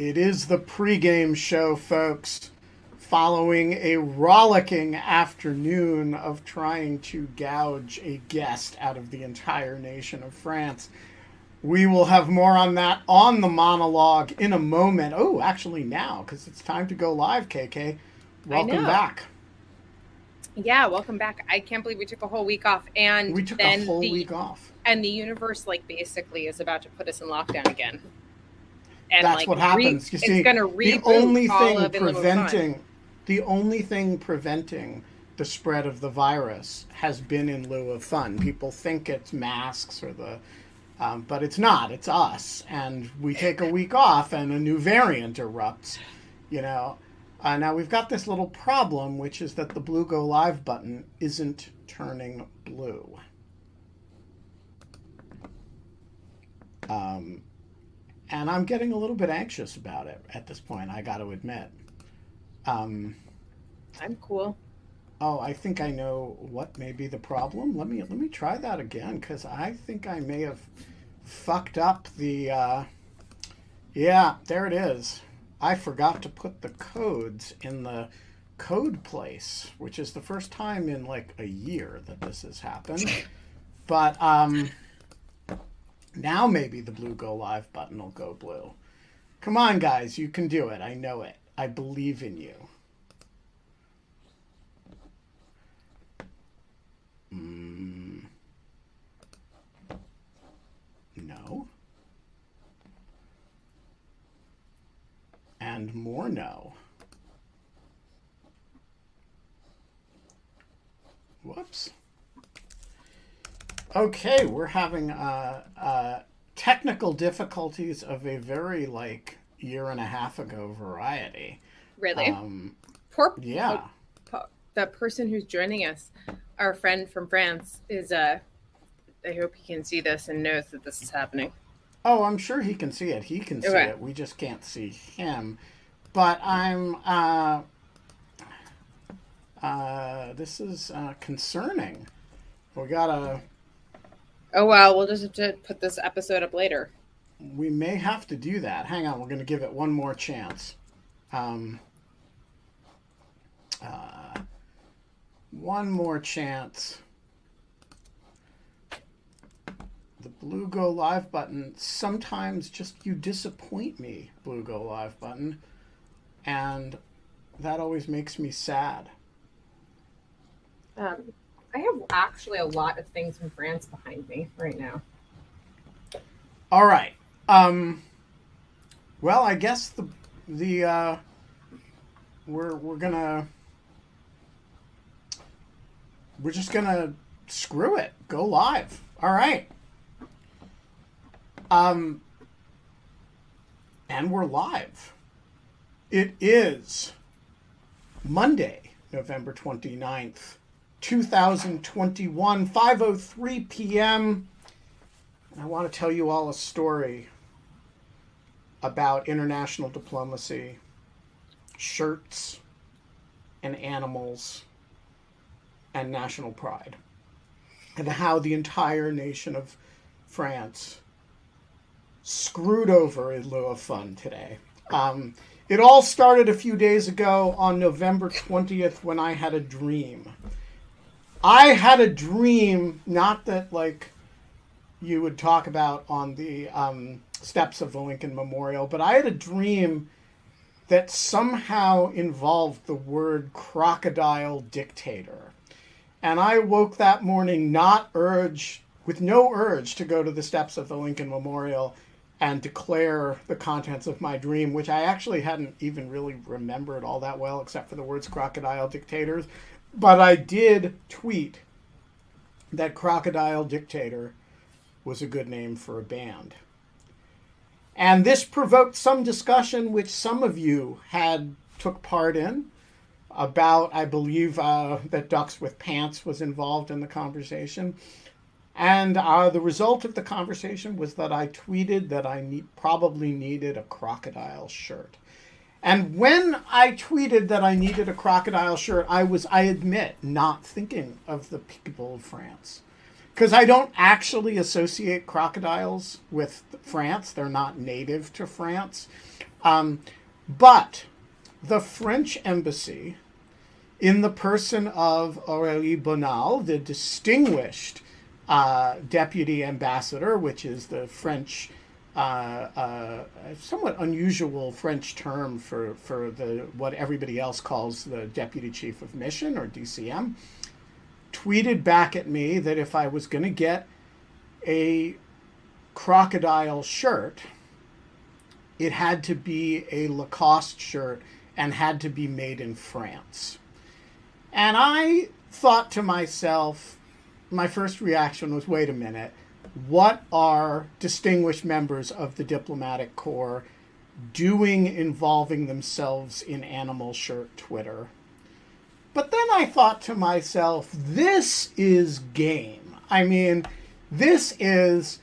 It is the pregame show, folks, following a rollicking afternoon of trying to gouge a guest out of the entire nation of France. We will have more on that on the monologue in a moment. Oh, actually, now, because it's time to go live, KK. Welcome back. Yeah, welcome back. I can't believe we took a whole week off, and We took a whole the, week off. and the universe, like, basically is about to put us in lockdown again. And That's like, what re- happens. you it's see, going to the reboot only thing preventing the only thing preventing the spread of the virus has been in lieu of fun. People think it's masks or the, um, but it's not. It's us, and we take a week off, and a new variant erupts. You know. Uh, now we've got this little problem, which is that the blue go live button isn't turning blue. Um, and I'm getting a little bit anxious about it at this point. I got to admit. Um, I'm cool. oh, I think I know what may be the problem. Let me let me try that again because I think I may have fucked up the. Uh, yeah, there it is. I forgot to put the codes in the code place, which is the first time in like a year that this has happened. But um, now maybe the blue go live button will go blue. Come on, guys, you can do it. I know it. I believe in you. Mm. No. And more no. Whoops. Okay, we're having uh, uh, technical difficulties of a very like year and a half ago variety. Really? Um, Poor yeah. the person who's joining us, our friend from France, is uh I hope he can see this and knows that this is happening. Oh, I'm sure he can see it. He can see Okay. it. We just can't see him. But I'm. Uh, uh, this is uh, concerning. We gotta. Oh well, we'll just have to put this episode up later. We may have to do that. Hang on. We're gonna give it one more chance. Um, uh, one more chance. The blue go live button. Sometimes just you disappoint me, blue go live button, and that always makes me sad. Um, I have actually a lot of things from France behind me right now. All right. Um, well, I guess the the uh, we're we're gonna we're just gonna screw it. Go live. All right. Um, and we're live. It is Monday, November 29th, 2021, 5:03 p.m. I want to tell you all a story about international diplomacy, shirts, and animals, and national pride, and how the entire nation of France screwed over in lieu of fun today. Um, it all started a few days ago on November 20th when I had a dream. I had a dream, not that like you would talk about on the um, steps of the Lincoln Memorial, but I had a dream that somehow involved the word crocodile dictator. And I woke that morning not urge with no urge to go to the steps of the Lincoln Memorial and declare the contents of my dream, which I actually hadn't even really remembered all that well, except for the words crocodile dictators. But I did tweet that crocodile dictator was a good name for a band. And this provoked some discussion, which some of you had took part in, about I believe uh, that Ducks with Pants was involved in the conversation. And uh, the result of the conversation was that I tweeted that I probably needed a crocodile shirt. And when I tweeted that I needed a crocodile shirt, I was, I admit, not thinking of the people of France. Because I don't actually associate crocodiles with France. They're not native to France. Um, but the French embassy, in the person of Aurélie Bonal, the distinguished uh, deputy ambassador, which is the French, uh, uh, somewhat unusual French term for, for the what everybody else calls the deputy chief of mission or DCM, tweeted back at me that if I was going to get a crocodile shirt, it had to be a Lacoste shirt and had to be made in France. And I thought to myself, my first reaction was wait a minute, what are distinguished members of the diplomatic corps doing involving themselves in animal shirt Twitter? But then I thought to myself, this is game. I mean, this is,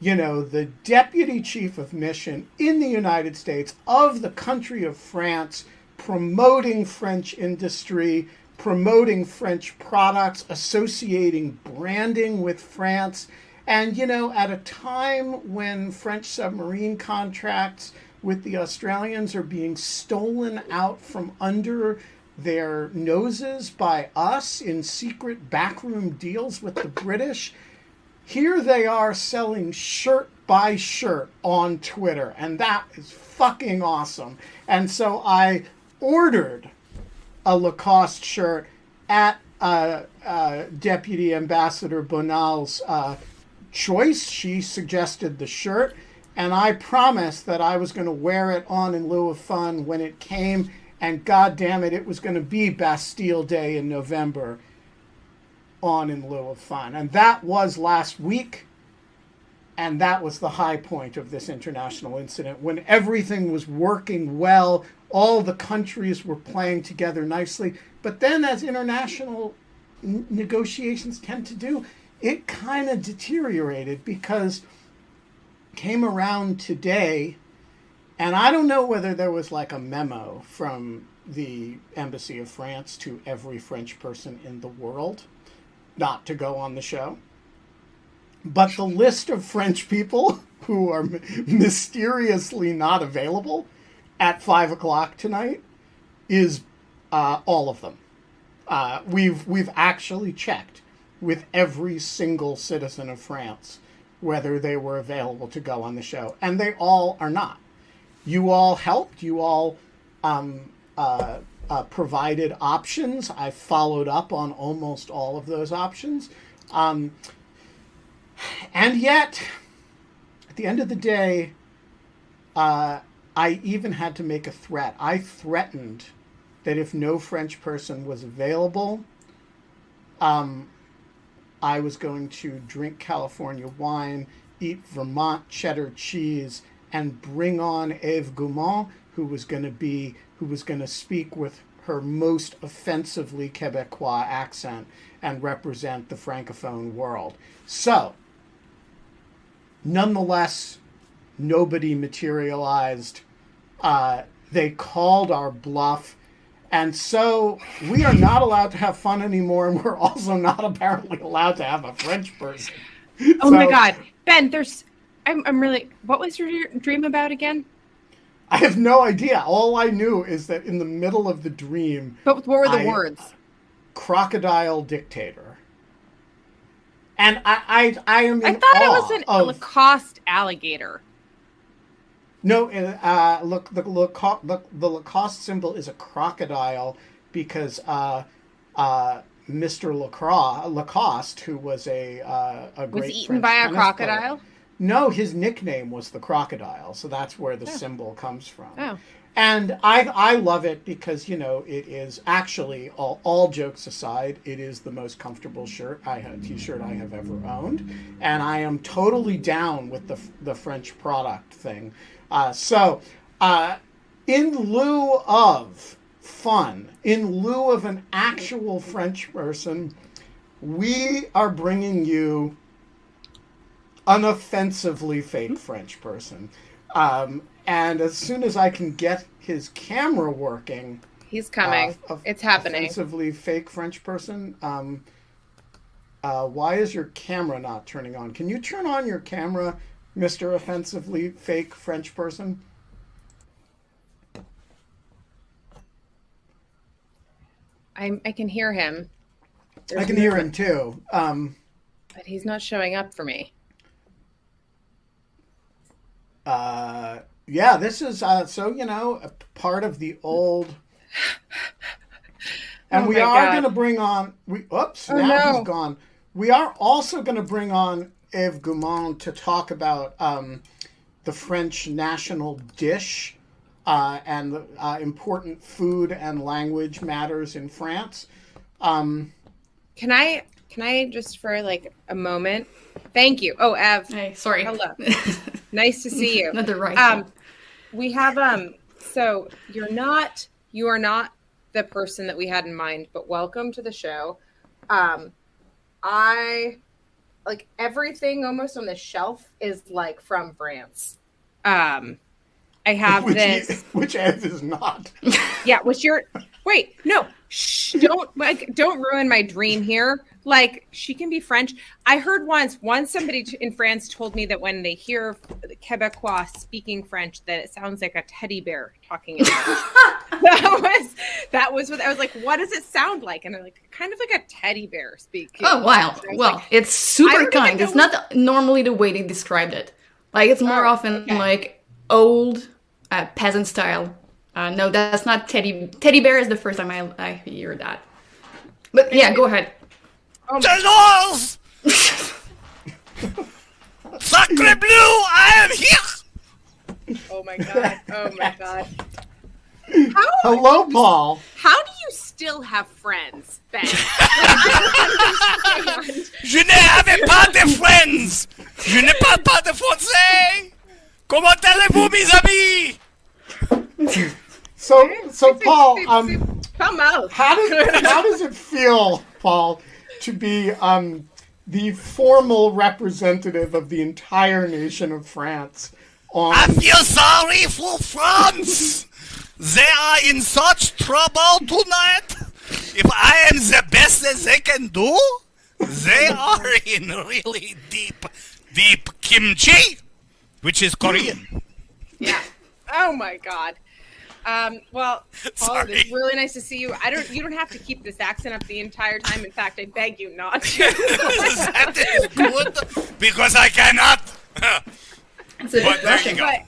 you know, the deputy chief of mission in the United States of the country of France promoting French industry, promoting French products, associating branding with France. And, you know, at a time when French submarine contracts with the Australians are being stolen out from under their noses by us in secret backroom deals with the British. Here they are selling shirt by shirt on Twitter, and that is fucking awesome. And so I ordered a Lacoste shirt at uh, uh, Deputy Ambassador Bonal's uh, choice. She suggested the shirt, and I promised that I was going to wear it on in lieu of fun when it came. And God damn it, it was going to be Bastille Day in November on in lieu of fun. And that was last week. And that was the high point of this international incident when everything was working well all the countries were playing together nicely. But then, as international negotiations tend to do, it kind of deteriorated because came around today, and I don't know whether there was like a memo from the embassy of France to every French person in the world not to go on the show. But the list of French people who are mysteriously not available at five o'clock tonight is uh, all of them. Uh, we've we've actually checked with every single citizen of France whether they were available to go on the show, and they all are not. You all helped. You all um, uh, uh provided options. I followed up on almost all of those options, um, and yet, at the end of the day, uh, I even had to make a threat. I threatened that if no French person was available, um, I was going to drink California wine, eat Vermont cheddar cheese, and bring on Eve Gaumond, who was going to be who was going to speak with her most offensively Quebecois accent and represent the francophone world. So, nonetheless, nobody materialized. Uh, they called our bluff. And so we are not allowed to have fun anymore, and we're also not apparently allowed to have a French person. Oh so, my God. Ben, there's. I'm, I'm really. What was your dream about again? I have no idea. All I knew is that in the middle of the dream. But what were the I, words? Crocodile dictator. And I, I, I am. I thought it was an of, Lacoste alligator. No, uh, look, the Lacoste, the, the Lacoste symbol is a crocodile because uh, uh, Mr. Lacroix, Lacoste, who was a uh, a great was eaten French by a crocodile. Player, No, his nickname was the crocodile, so that's where the symbol comes from. Oh. And I I love it because you know it is actually all, all jokes aside, it is the most comfortable shirt I have t-shirt I have ever owned, and I am totally down with the the French product thing. Uh, so, uh, in lieu of fun, in lieu of an actual French person, we are bringing you an offensively fake French person. Um, and as soon as I can get his camera working, He's coming. uh, it's happening. Offensively fake French person. Um, uh, why is your camera not turning on? Can you turn on your camera, Mister Offensively Fake French person? I I can hear him. I can no- hear him too. Um, but he's not showing up for me. uh, yeah, this is uh, so you know part of the old. And Oh we are going to bring on. We oops, Oh, now no. he's gone. We are also going to bring on Eve Gaumond to talk about um, the French national dish uh, and the uh, important food and language matters in France. Um, Can I can I just for like a moment? Thank you. Oh, Ev, Hey, sorry. Hello. nice to see you. Not the right Um, we have um. So you're not you are not the person that we had in mind, but welcome to the show. Um, I like everything almost on the shelf is like from France. Um, I have which, this. which Eve is not. Yeah, which you're wait, no, shh, don't like don't ruin my dream here. Like she can be French. I heard once once somebody t- in France told me that when they hear Quebecois speaking French, that it sounds like a teddy bear talking. In French. that was that was what I was like. What does it sound like? And they're like, kind of like a teddy bear speaking. Oh wow! Well, like, it's super kind. It's not normally the way they described it. Like it's more Oh, often okay. like old uh, peasant style. Uh, no, that's not teddy. Teddy bear is the first time I, I hear that. But yeah, go ahead. Delors! Sacre bleu, I am here! oh my god! Oh my god! How Hello, Paul. how do you still have friends, Ben? I don't. Je n'avais pas de friends! Je ne parle pas de français! Comment allez-vous, mes amis? So, so Paul, um, Come out. how does how does it feel, Paul, to be um, the formal representative of the entire nation of France on I feel sorry for France! They are in such trouble tonight! If I am the best that they can do, they are in really deep, deep kimchi, which is Korean. Yeah. Oh my god. Um, well, Paul, Sorry. it's really nice to see you. I don't. You don't have to keep this accent up the entire time. In fact, I beg you not to. that is good because I cannot. It's But there you go. but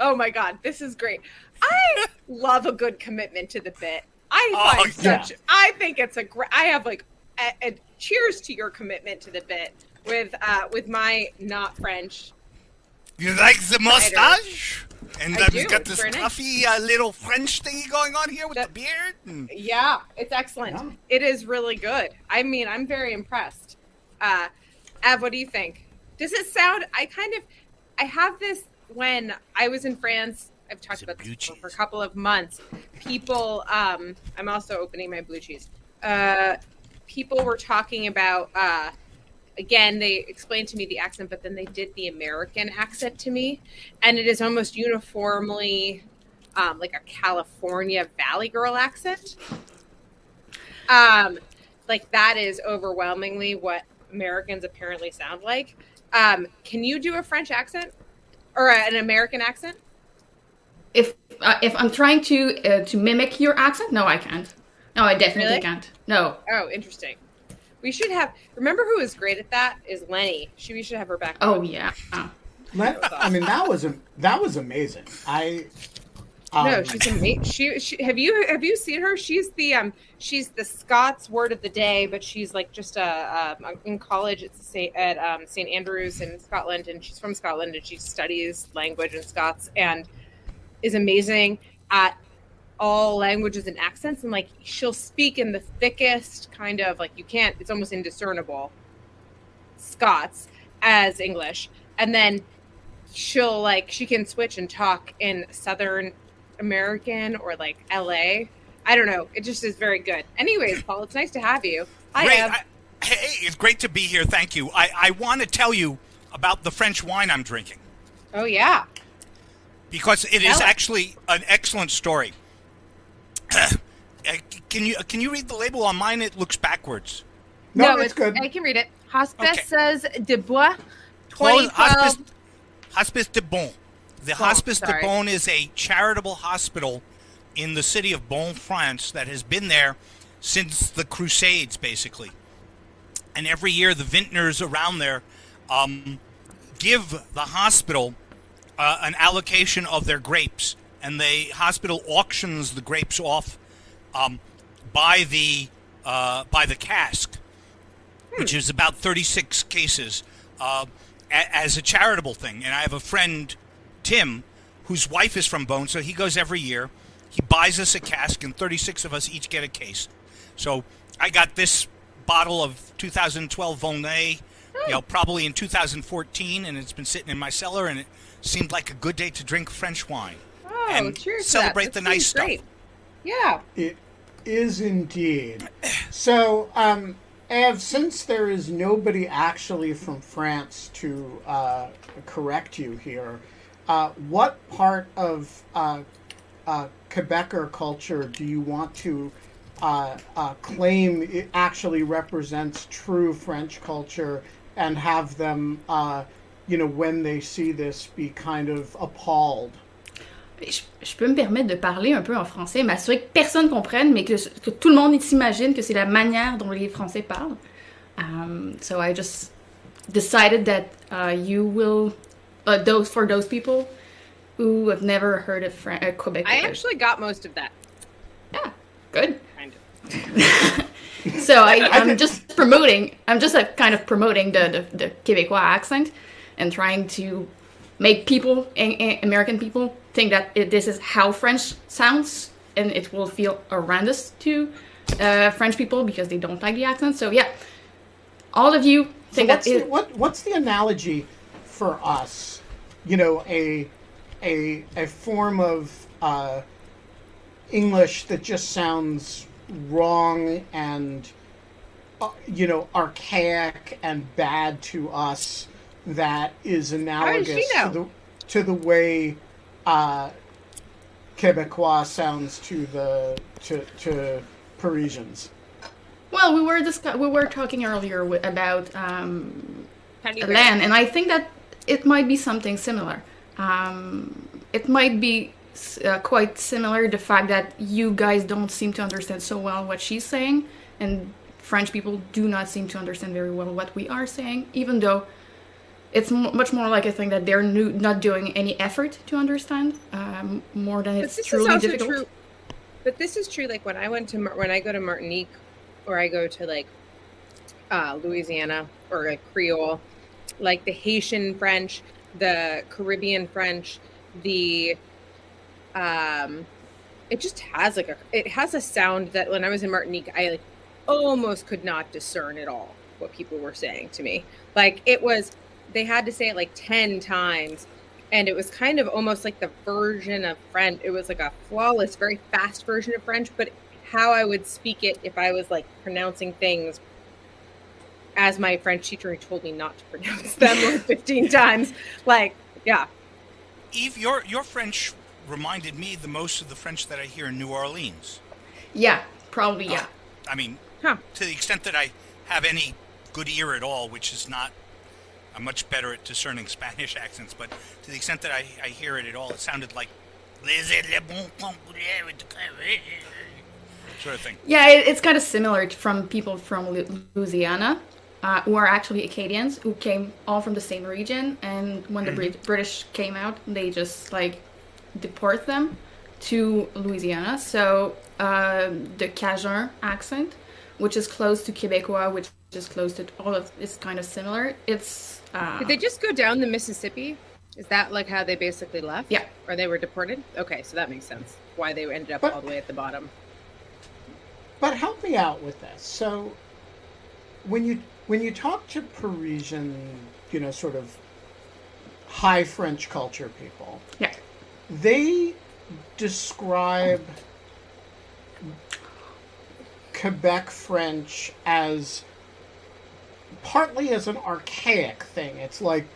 oh my god, this is great. I love a good commitment to the bit. I Oh, find yeah. such. I think it's a great. I have like a, a cheers to your commitment to the bit with uh with my not French. You like the mustache? And I I've got this very nice. puffy uh, little French thingy going on here with That- the beard. And Yeah, it's excellent. Yeah. It is really good. I mean, I'm very impressed. Uh, Av, what do you think? Does it sound? I kind of, I have this when I was in France. I've talked about this blue before for a couple of months. People, um, I'm also opening my blue cheese. Uh, people were talking about. Uh, again, they explained to me the accent, but then they did the American accent to me, and it is almost uniformly um, like a California Valley Girl accent. Um, like that is overwhelmingly what Americans apparently sound like. Um, can you do a French accent or an American accent? If uh, if I'm trying to uh, to mimic your accent, no, I can't. No, I definitely Really? can't. No. Oh, interesting. We should have. Remember who is great at that? Is Lenny. She we should have her back? Oh yeah. Uh, Let- I mean, that was a, that was amazing. I no, Um, she's amazing. She, she have you have you seen her? She's the um she's the Scots word of the day, but she's like just a um, in college at St. at um, St Andrews in Scotland, and she's from Scotland and she studies language in Scots and is amazing at all languages and accents and like she'll speak in the thickest kind of like you can't it's almost indiscernible Scots as English and then she'll like she can switch and talk in Southern American or like LA. I don't know. It just is very good. Anyways, Paul, it's nice to have you. Hi, Great. I, hey, it's great to be here. Thank you. I, I want to tell you about the French wine I'm drinking Oh yeah. because it is Tell it. actually an excellent story. Uh, can you can you read the label on mine? It looks backwards. No, it's good. I can read it. Hospice Okay. says de Bois, Close Hospice, Hospice de Beaune. The Beaune, Hospice de sorry. Beaune is a charitable hospital in the city of Beaune, France, that has been there since the Crusades, basically. And every year, the vintners around there um, give the hospital uh, an allocation of their grapes, and the hospital auctions the grapes off um, by the uh, by the cask which is about 36 cases, uh, a- as a charitable thing. And I have a friend, Tim, whose wife is from Beaune, so he goes every year. He buys us a cask, and 36 of us each get a case. So I got this bottle of 2012 Volnay, you know, probably in 2014, and it's been sitting in my cellar, and it seemed like a good day to drink French wine Oh, and cheers! celebrate that. the That nice stuff. great. Yeah. It is indeed. So, um, Ev, since there is nobody actually from France to uh, correct you here, uh, what part of uh, uh, Quebecer culture do you want to uh, uh, claim it actually represents true French culture and have them, uh, you know, when they see this, be kind of appalled? Je, je peux me permettre de parler un peu en français, m'assurer que personne comprenne, mais que, que tout le monde s'imagine que c'est la manière dont les Français parlent. Um, so I just decided that uh, you will, uh, those for those people who have never heard of Fran- uh, Quebec. I actually got most of that. yeah, good. Kind of. So I, I'm just promoting. I'm just like kind of promoting the, the, the Quebecois accent and trying to make people, a- a- American people, think that it, this is how French sounds, and it will feel horrendous to uh, French people because they don't like the accent. So yeah, all of you So think what's that the, it, what what's the analogy for us? You know, a a a form of uh, English that just sounds wrong and uh, you know archaic and bad to us. That is analogous to the to the way uh, Quebecois sounds to the to to Parisians. well, we were discuss- we were talking earlier wi- about um, Penny a Bear. land, and I think that it might be something similar. Um, it might be uh, quite similar the fact that you guys don't seem to understand so well what she's saying, and French people do not seem to understand very well what we are saying, even though it's m- much more like a thing that they're nu- not doing any effort to understand, um, more than it's this is truly difficult. true. But this is true. Like when I went to when I go to Martinique, or I go to like uh, Louisiana or like Creole, like the Haitian French, the Caribbean French, the um, it just has like a it has a sound that when I was in Martinique, I like almost could not discern at all what people were saying to me. Like it was, they had to say it like ten times and it was kind of almost like the version of French. It was like a flawless, very fast version of French, but how I would speak it if I was like pronouncing things as my French teacher told me not to pronounce them like 15 times. Like, yeah. Eve, your your French reminded me the most of the French that I hear in New Orleans. yeah, probably yeah. I mean, Huh. to the extent that I have any good ear at all, which is not, I'm much better at discerning Spanish accents, but to the extent that I, I hear it at all, it sounded like sort of thing. Yeah, it, it's kind of similar from people from Louisiana, uh, who are actually Acadians, who came all from the same region. And when the Brit- British came out, they just like deport them to Louisiana. So uh, the Cajun accent, which is close to Quebecois, which is close to all of, is kind of similar. It's uh, Did they just go down the Mississippi? Is that like how they basically left? Yeah. Or they were deported? Okay, so that makes sense. Why they ended up But- all the way at the bottom. But help me out with this. So, when you when you talk to Parisian, you know, sort of high French culture people, yeah. they describe Quebec French as partly as an archaic thing. It's like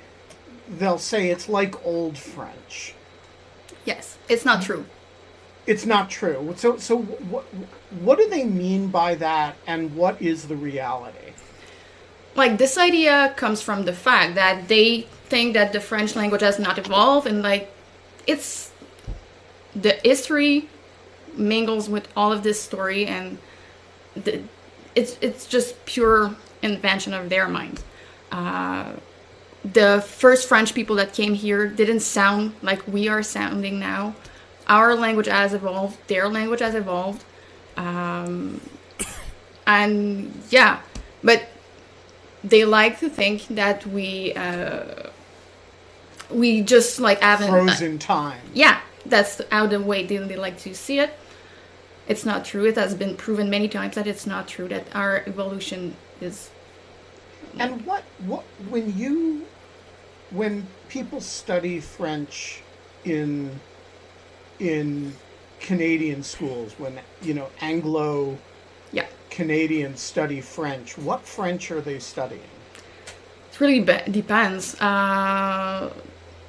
they'll say it's like old French. Yes, it's not true. It's not true. So, so what what do they mean by that, and what is the reality? like this idea comes from the fact that they think that the French language has not evolved and like it's the history mingles with all of this story and the, it's it's just pure invention of their mind. Uh, the first French people that came here didn't sound like we are sounding now. Our language has evolved. Their language has evolved. Um, and yeah, but they like to think that we uh, we just like haven't Frozen time. yeah that's how the way they, they like to see it it's not true it has been proven many times that it's not true that our evolution is And what what when you when people study French in in Canadian schools, when you know Anglo yeah. Canadians study French, what French are they studying? it really be- depends. Uh,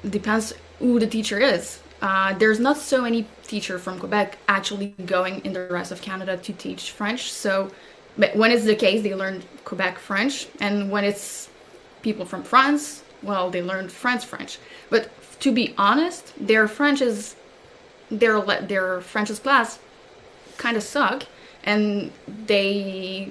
depends who the teacher is. Uh, there's not so many teacher from quebec actually going in the rest of canada to teach french so but when it's the case they learn quebec french and when it's people from france well they learn france french. But to be honest their french is their their french's class kind of suck and they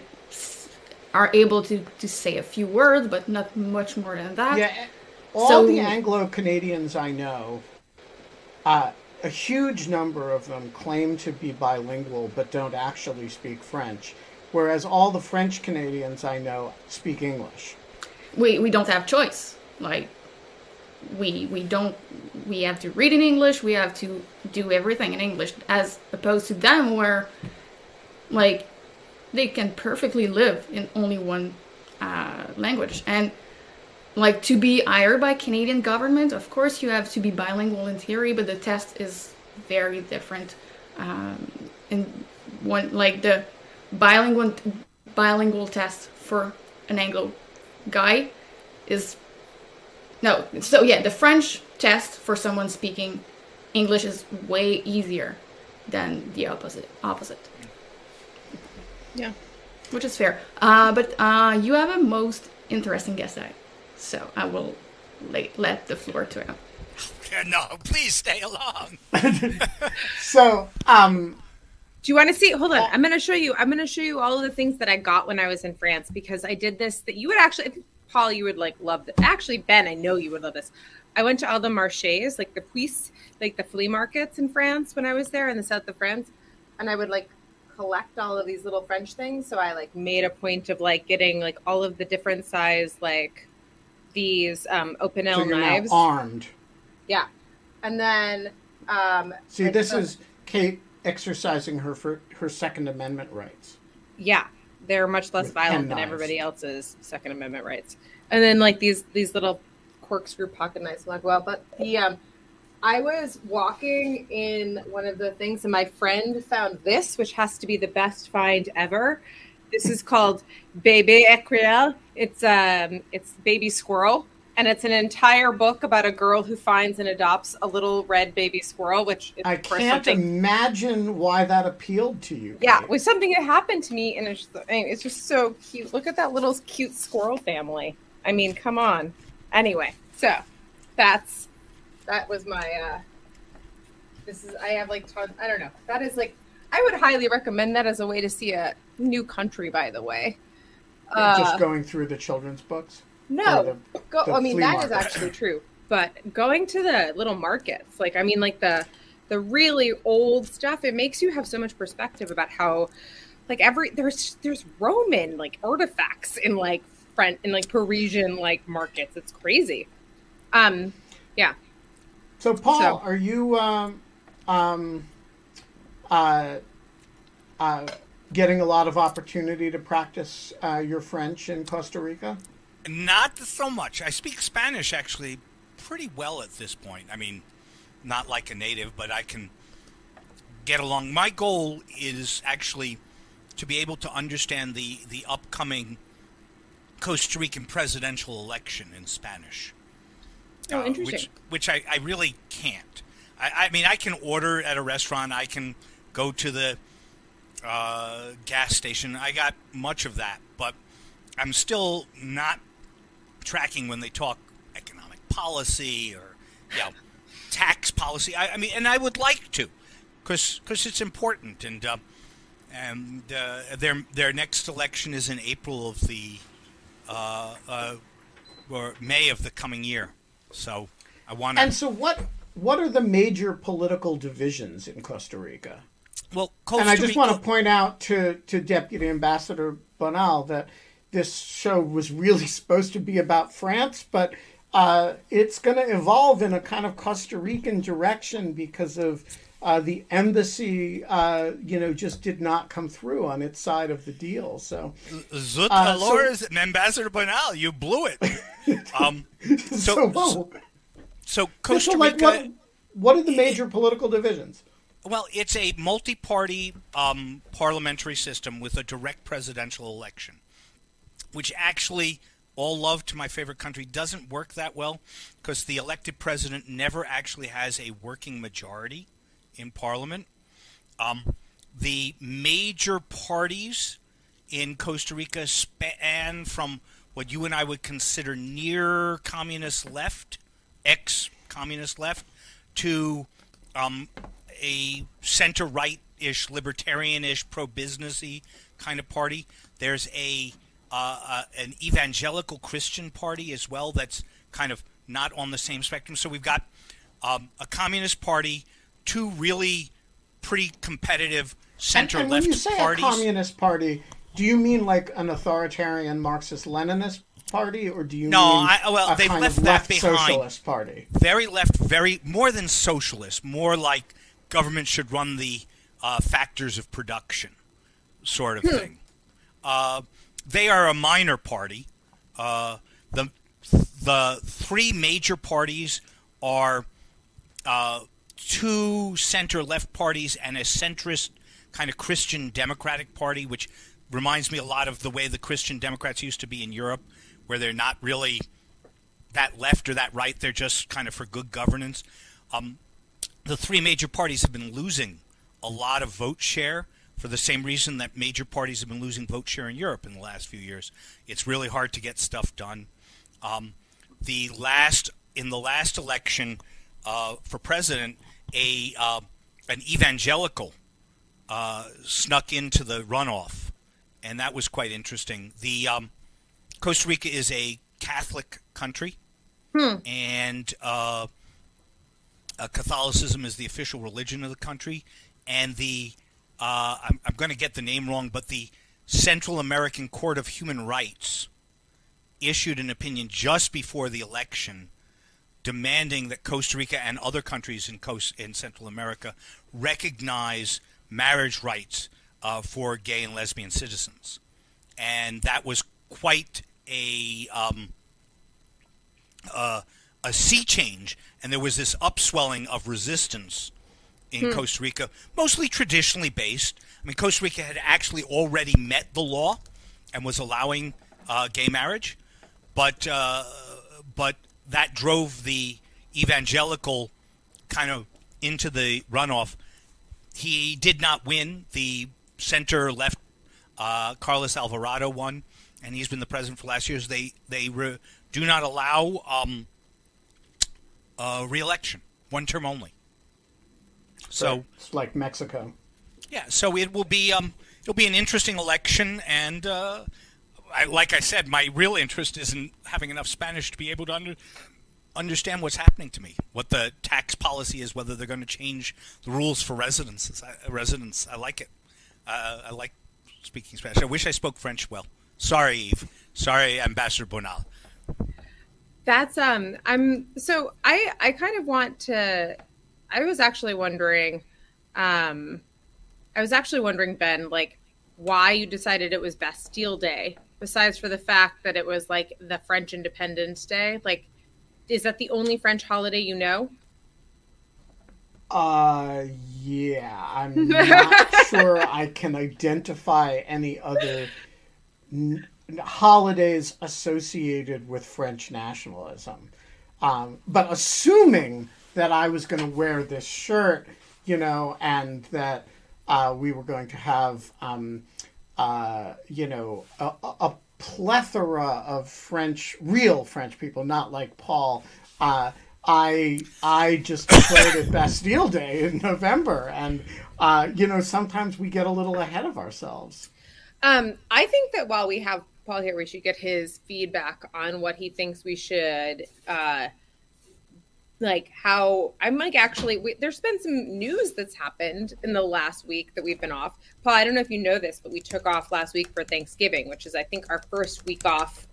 are able to, to say a few words but not much more than that. Yeah, all So- the Anglo Canadians I know, uh, a huge number of them claim to be bilingual but don't actually speak French, whereas all the French Canadians I know speak English. we, we don't have choice like we we don't we have to read in english we have to do everything in english as opposed to them where like they can perfectly live in only one uh, language and like to be hired by canadian government of course you have to be bilingual in theory but the test is very different um, in one like the bilingual bilingual test for an anglo guy is no so yeah the french test for someone speaking english is way easier than the opposite opposite Yeah. which is fair uh, but uh, you have a most interesting guest eye so i will let, let the floor to him no, please stay along. So, um, Do you want to see? Hold on. I'm going to show you. I'm going to show you all of the things that I got when I was in France because I did this that you would actually, I think, Paul, you would like love this. Actually, Ben, I know you would love this. I went to all the marchés, like the puces, like the flea markets in France when I was there in the south of France, and I would like collect all of these little French things. So I like made a point of like getting like all of the different size like these um open so L you're now knives. armed. Yeah, and then um See, I- this is Kate exercising her for her Second Amendment rights. yeah they're much less With violent than everybody else's second amendment rights. And then like these these little corkscrew pocket knives like well but the um i was walking in one of the things and my friend found this which has to be the best find ever. This is called bebe écureuil it's um it's baby squirrel and it's an entire book about a girl who finds and adopts a little red baby squirrel which I can't something imagine why that appealed to you. yeah, Kate. with something that happened to me, and it's just, it's just so cute. Look at that little cute squirrel family. I mean, come on. Anyway, so that's that was my. uh This is I have like ton, I don't know. That is like I would highly recommend that as a way to see a new country. By the way, uh, just going through the children's books. No, or go. the I mean, that is market. actually true. But going to the little markets, like I mean, like the the really old stuff, it makes you have so much perspective about how like every there's there's Roman like artifacts in like front in like Parisian like markets. It's crazy. Um yeah. So, Paul, So- are you um, um, uh, uh, getting a lot of opportunity to practice uh, your French in Costa Rica? Not so much. I speak Spanish actually pretty well at this point. I mean, not like a native, but I can get along. My goal is actually to be able to understand the, the upcoming Costa Rican presidential election in Spanish. Oh, uh, interesting. Which, which I, I really can't. I, I mean, I can order at a restaurant. I can go to the uh, gas station. I got much of that, but I'm still not tracking when they talk economic policy or you know tax policy. I, I mean, and I would like to, because it's important. And uh, and uh, their their next election is in April of the uh, uh, or May of the coming year. So I want And so, what what are the major political divisions in Costa Rica? Well, Costa and I just Rica, want to point out to, to Deputy Ambassador Bonal that this show was really supposed to be about France, but uh, it's going to evolve in a kind of Costa Rican direction because of uh, the embassy, uh, you know, just did not come through on its side of the deal. So, Zut uh, so- Ambassador Bonal, you blew it. um, so, so, so So, Costa like, Rica. what, what are the major political divisions? Well, it's a multi-party um, parliamentary system with a direct presidential election, which actually, all love to my favorite country, doesn't work that well because the elected president never actually has a working majority in parliament. Um, the major parties in Costa Rica span from what you and I would consider near communist left, ex communist left, to um, a center right ish, libertarian ish, pro businessy kind of party. There's a uh, uh, an evangelical Christian party as well that's kind of not on the same spectrum. So we've got um, a communist party, two really pretty competitive center and, and when left you say parties. a communist party, do you mean like an authoritarian Marxist-Leninist party, or do you No, mean I- well, a they've kind left of that left behind. socialist party? very left, very more than socialist, more like government should run the uh, factors of production sort of thing. Uh, they are a minor party. Uh, the the three major parties are uh, two center left parties and a centrist kind of Christian Democratic Party, which reminds me a lot of the way the Christian Democrats used to be in Europe, where they're not really that left or that right. They're just kind of for good governance. Um, the three major parties have been losing a lot of vote share for the same reason that major parties have been losing vote share in Europe in the last few years. It's really hard to get stuff done. Um, the last in the last election uh, for president, a uh, an evangelical uh, snuck into the runoff, and that was quite interesting. The um, Costa Rica is a Catholic country, and uh, uh, Catholicism is the official religion of the country, and the uh, I'm, I'm going to get the name wrong, but the Central American Court of Human Rights issued an opinion just before the election demanding that Costa Rica and other countries in Coast in Central America recognize marriage rights uh, for gay and lesbian citizens, and that was quite a um, uh, a sea change, and there was this upswelling of resistance in Costa Rica, mostly traditionally based. I mean, Costa Rica had actually already met the law and was allowing uh, gay marriage, but uh, but that drove the evangelical kind of into the runoff. He did not win. The center left uh, Carlos Alvarado won, and he's been the president for last years. They they re- do not allow um, uh, re-election, one term only. So it's like Mexico. yeah, so it will be um, it'll be an interesting election, and uh, I, like I said, my real interest is in having enough Spanish to be able to under, understand what's happening to me, what the tax policy is, whether they're going to change the rules for residents. I, residents, I like it. Uh, I like speaking Spanish. I wish I spoke French well. Sorry, Eve. Sorry, Ambassador Bonal. That's um. I'm so I I kind of want to. I was actually wondering, um, I was actually wondering Ben, like, why you decided it was Bastille Day, besides for the fact that it was like the French Independence Day. Like, is that the only French holiday you know? Uh, yeah. I'm not sure I can identify any other n- holidays associated with French nationalism. Um, but assuming that I was going to wear this shirt, you know, and that uh, we were going to have, um, uh, you know, a, a plethora of French, real French people, not like Paul. Uh, I I just declared it Bastille Day in November, and uh, you know sometimes we get a little ahead of ourselves. Um, I think that while we have Paul here, we should get his feedback on what he thinks we should uh, like how I'm like actually we, there's been some news that's happened in the last week that we've been off. Paul, I don't know if you know this, but we took off last week for Thanksgiving, which is I think our first week off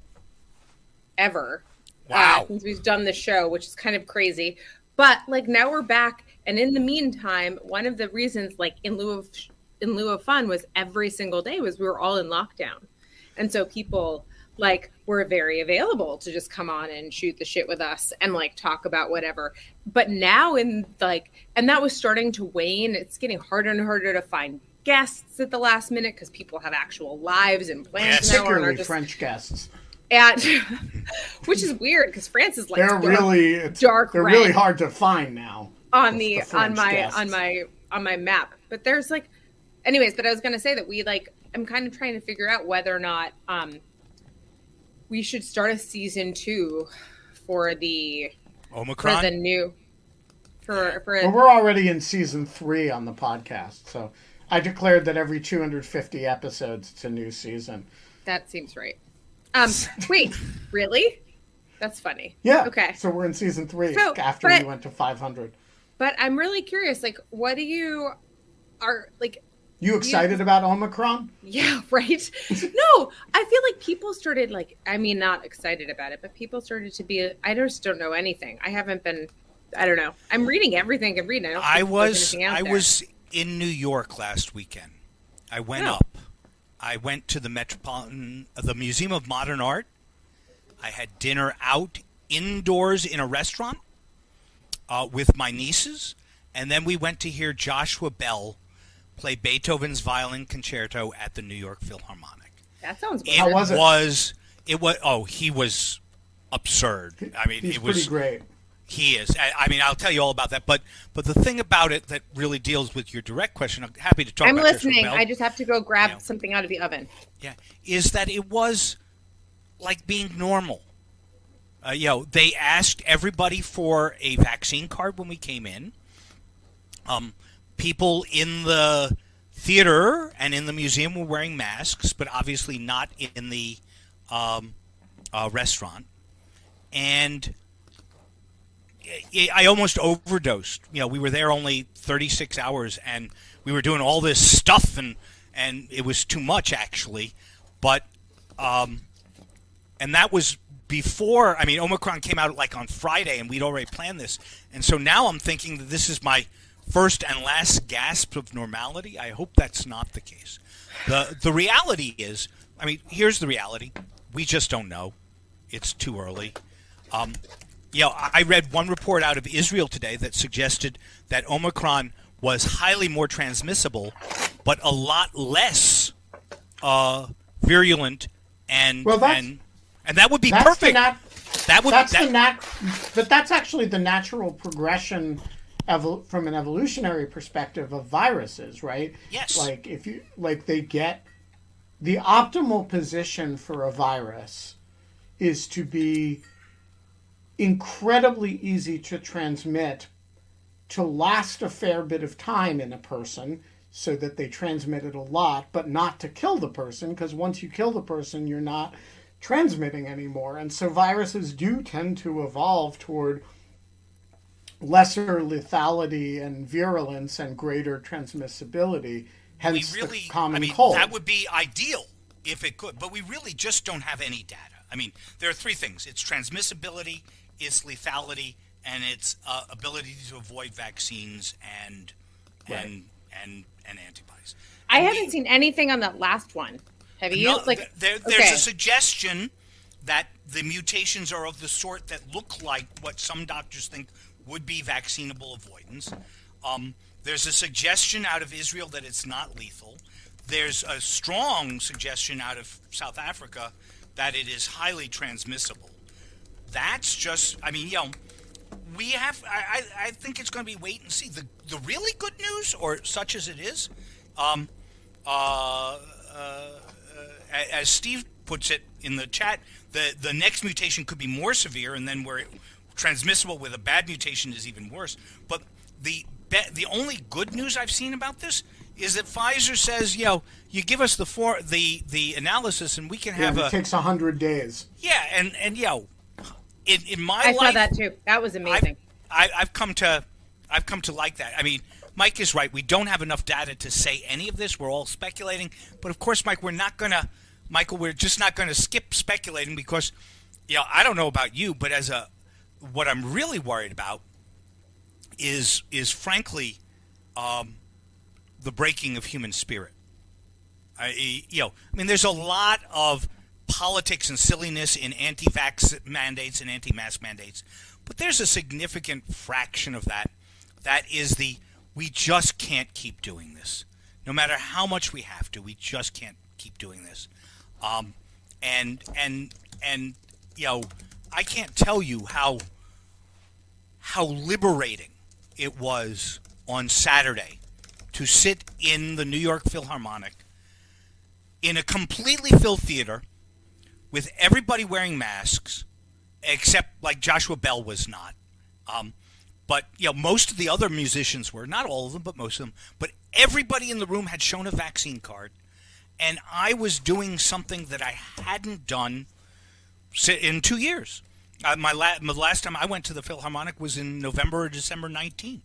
ever. Uh, wow. Uh, since we've done the show, which is kind of crazy. But like now we're back, and in the meantime, one of the reasons, like in lieu of in lieu of fun, was every single day was we were all in lockdown, and so people like were very available to just come on and shoot the shit with us and like talk about whatever. But now in like and that was starting to wane. It's getting harder and harder to find guests at the last minute because people have actual lives and plans now. Particularly just, French guests. At which is weird because France is like they're dark, really dark. They're really hard to find now on the, the on my guests. on my on my map. But there's like, anyways. But I was gonna say that we like. I'm kind of trying to figure out whether or not um we should start a season two for the Omicron for the new for for. Well, we're already in season three on the podcast, so I declared that every 250 episodes it's a new season. That seems right. Um, wait, really? That's funny. Yeah. Okay. So we're in season three so, after but, we went to 500. But I'm really curious. Like, what do you are like? You excited about Omicron? Yeah, right. no, I feel like people started like I mean not excited about it, but people started to be I just don't know anything. I haven't been I don't know. I'm reading everything I can read. I, I was I there. was in New York last weekend. I went oh. up. I went to the Metropolitan the Museum of Modern Art. I had dinner out indoors in a restaurant uh, with my nieces, and then we went to hear Joshua Bell play Beethoven's violin concerto at the New York Philharmonic. That sounds. It How was it? Was it was? Oh, he was absurd. I mean, He's it was pretty great. He is. I, I, mean, I'll tell you all about that. But but the thing about it that really deals with your direct question, I'm happy to talk. About. I'm about listening. I just have to go grab yeah. something out of the oven. Yeah, is that it was like being normal. Uh, you know, they asked everybody for a vaccine card when we came in. Um, people in the theater and in the museum were wearing masks, but obviously not in the um, uh, restaurant. And I almost overdosed. You know, we were there only 36 hours, and we were doing all this stuff, and and it was too much actually. But um, and that was before. I mean, Omicron came out like on Friday, and we'd already planned this. And so now I'm thinking that this is my first and last gasp of normality. I hope that's not the case. The the reality is, I mean, here's the reality. We just don't know. It's too early. Um, you know, I read one report out of Israel today that suggested that Omicron was highly more transmissible, but a lot less uh, virulent and well, and and that would be perfect. Nat- that would that's that- the nat- but that's actually the natural progression evol- from an evolutionary perspective of viruses, right? Yes. Like if you like they get the optimal position for a virus is to be incredibly easy to transmit to last a fair bit of time in a person so that they transmit it a lot but not to kill the person because once you kill the person you're not transmitting anymore. And so viruses do tend to evolve toward lesser lethality and virulence and greater transmissibility. Hence we really, the common I mean, cold. that would be ideal if it could, but we really just don't have any data. I mean, there are three things: it's transmissibility, it's lethality, and its uh, ability to avoid vaccines and Right. and and and antibodies. I And haven't we- seen anything on that last one. Have you? No, like, there, there's okay. a suggestion that the mutations are of the sort that look like what some doctors think would be vaccinable avoidance. Um, there's a suggestion out of Israel that it's not lethal. There's a strong suggestion out of South Africa that it is highly transmissible. That's just, I mean, you know, we have, I, I, think it's going to be wait and see. The, the really good news, or such as it is, um, uh, uh, as Steve puts it in the chat, the the next mutation could be more severe, and then where it, transmissible with a bad mutation is even worse. But the be- the only good news I've seen about this is that Pfizer says, you know, you give us the for the the analysis, and we can Yeah, have it a takes a hundred days. yeah, and and you know, in in my I life, saw that too. That was amazing. I've, I, I've come to, I've come to like that. I mean, Mike is right. We don't have enough data to say any of this. We're all speculating. But of course, Mike, we're not gonna, Michael, we're just not gonna skip speculating because, you know, I don't know about you, but as a, what I'm really worried about is is frankly, um, the breaking of human spirit. I, you know, I mean, there's a lot of politics and silliness in anti-vax mandates and anti-mask mandates, but there's a significant fraction of that that is the we just can't keep doing this. No matter how much we have to, we just can't keep doing this. Um, and and and you know, I can't tell you how how liberating it was on Saturday to sit in the New York Philharmonic in a completely filled theater with everybody wearing masks, except like Joshua Bell was not. Um, but you know, most of the other musicians were not all of them, but most of them. But everybody in the room had shown a vaccine card, and I was doing something that I hadn't done in two years. Uh, my, la- my last time I went to the Philharmonic was in November or December 19.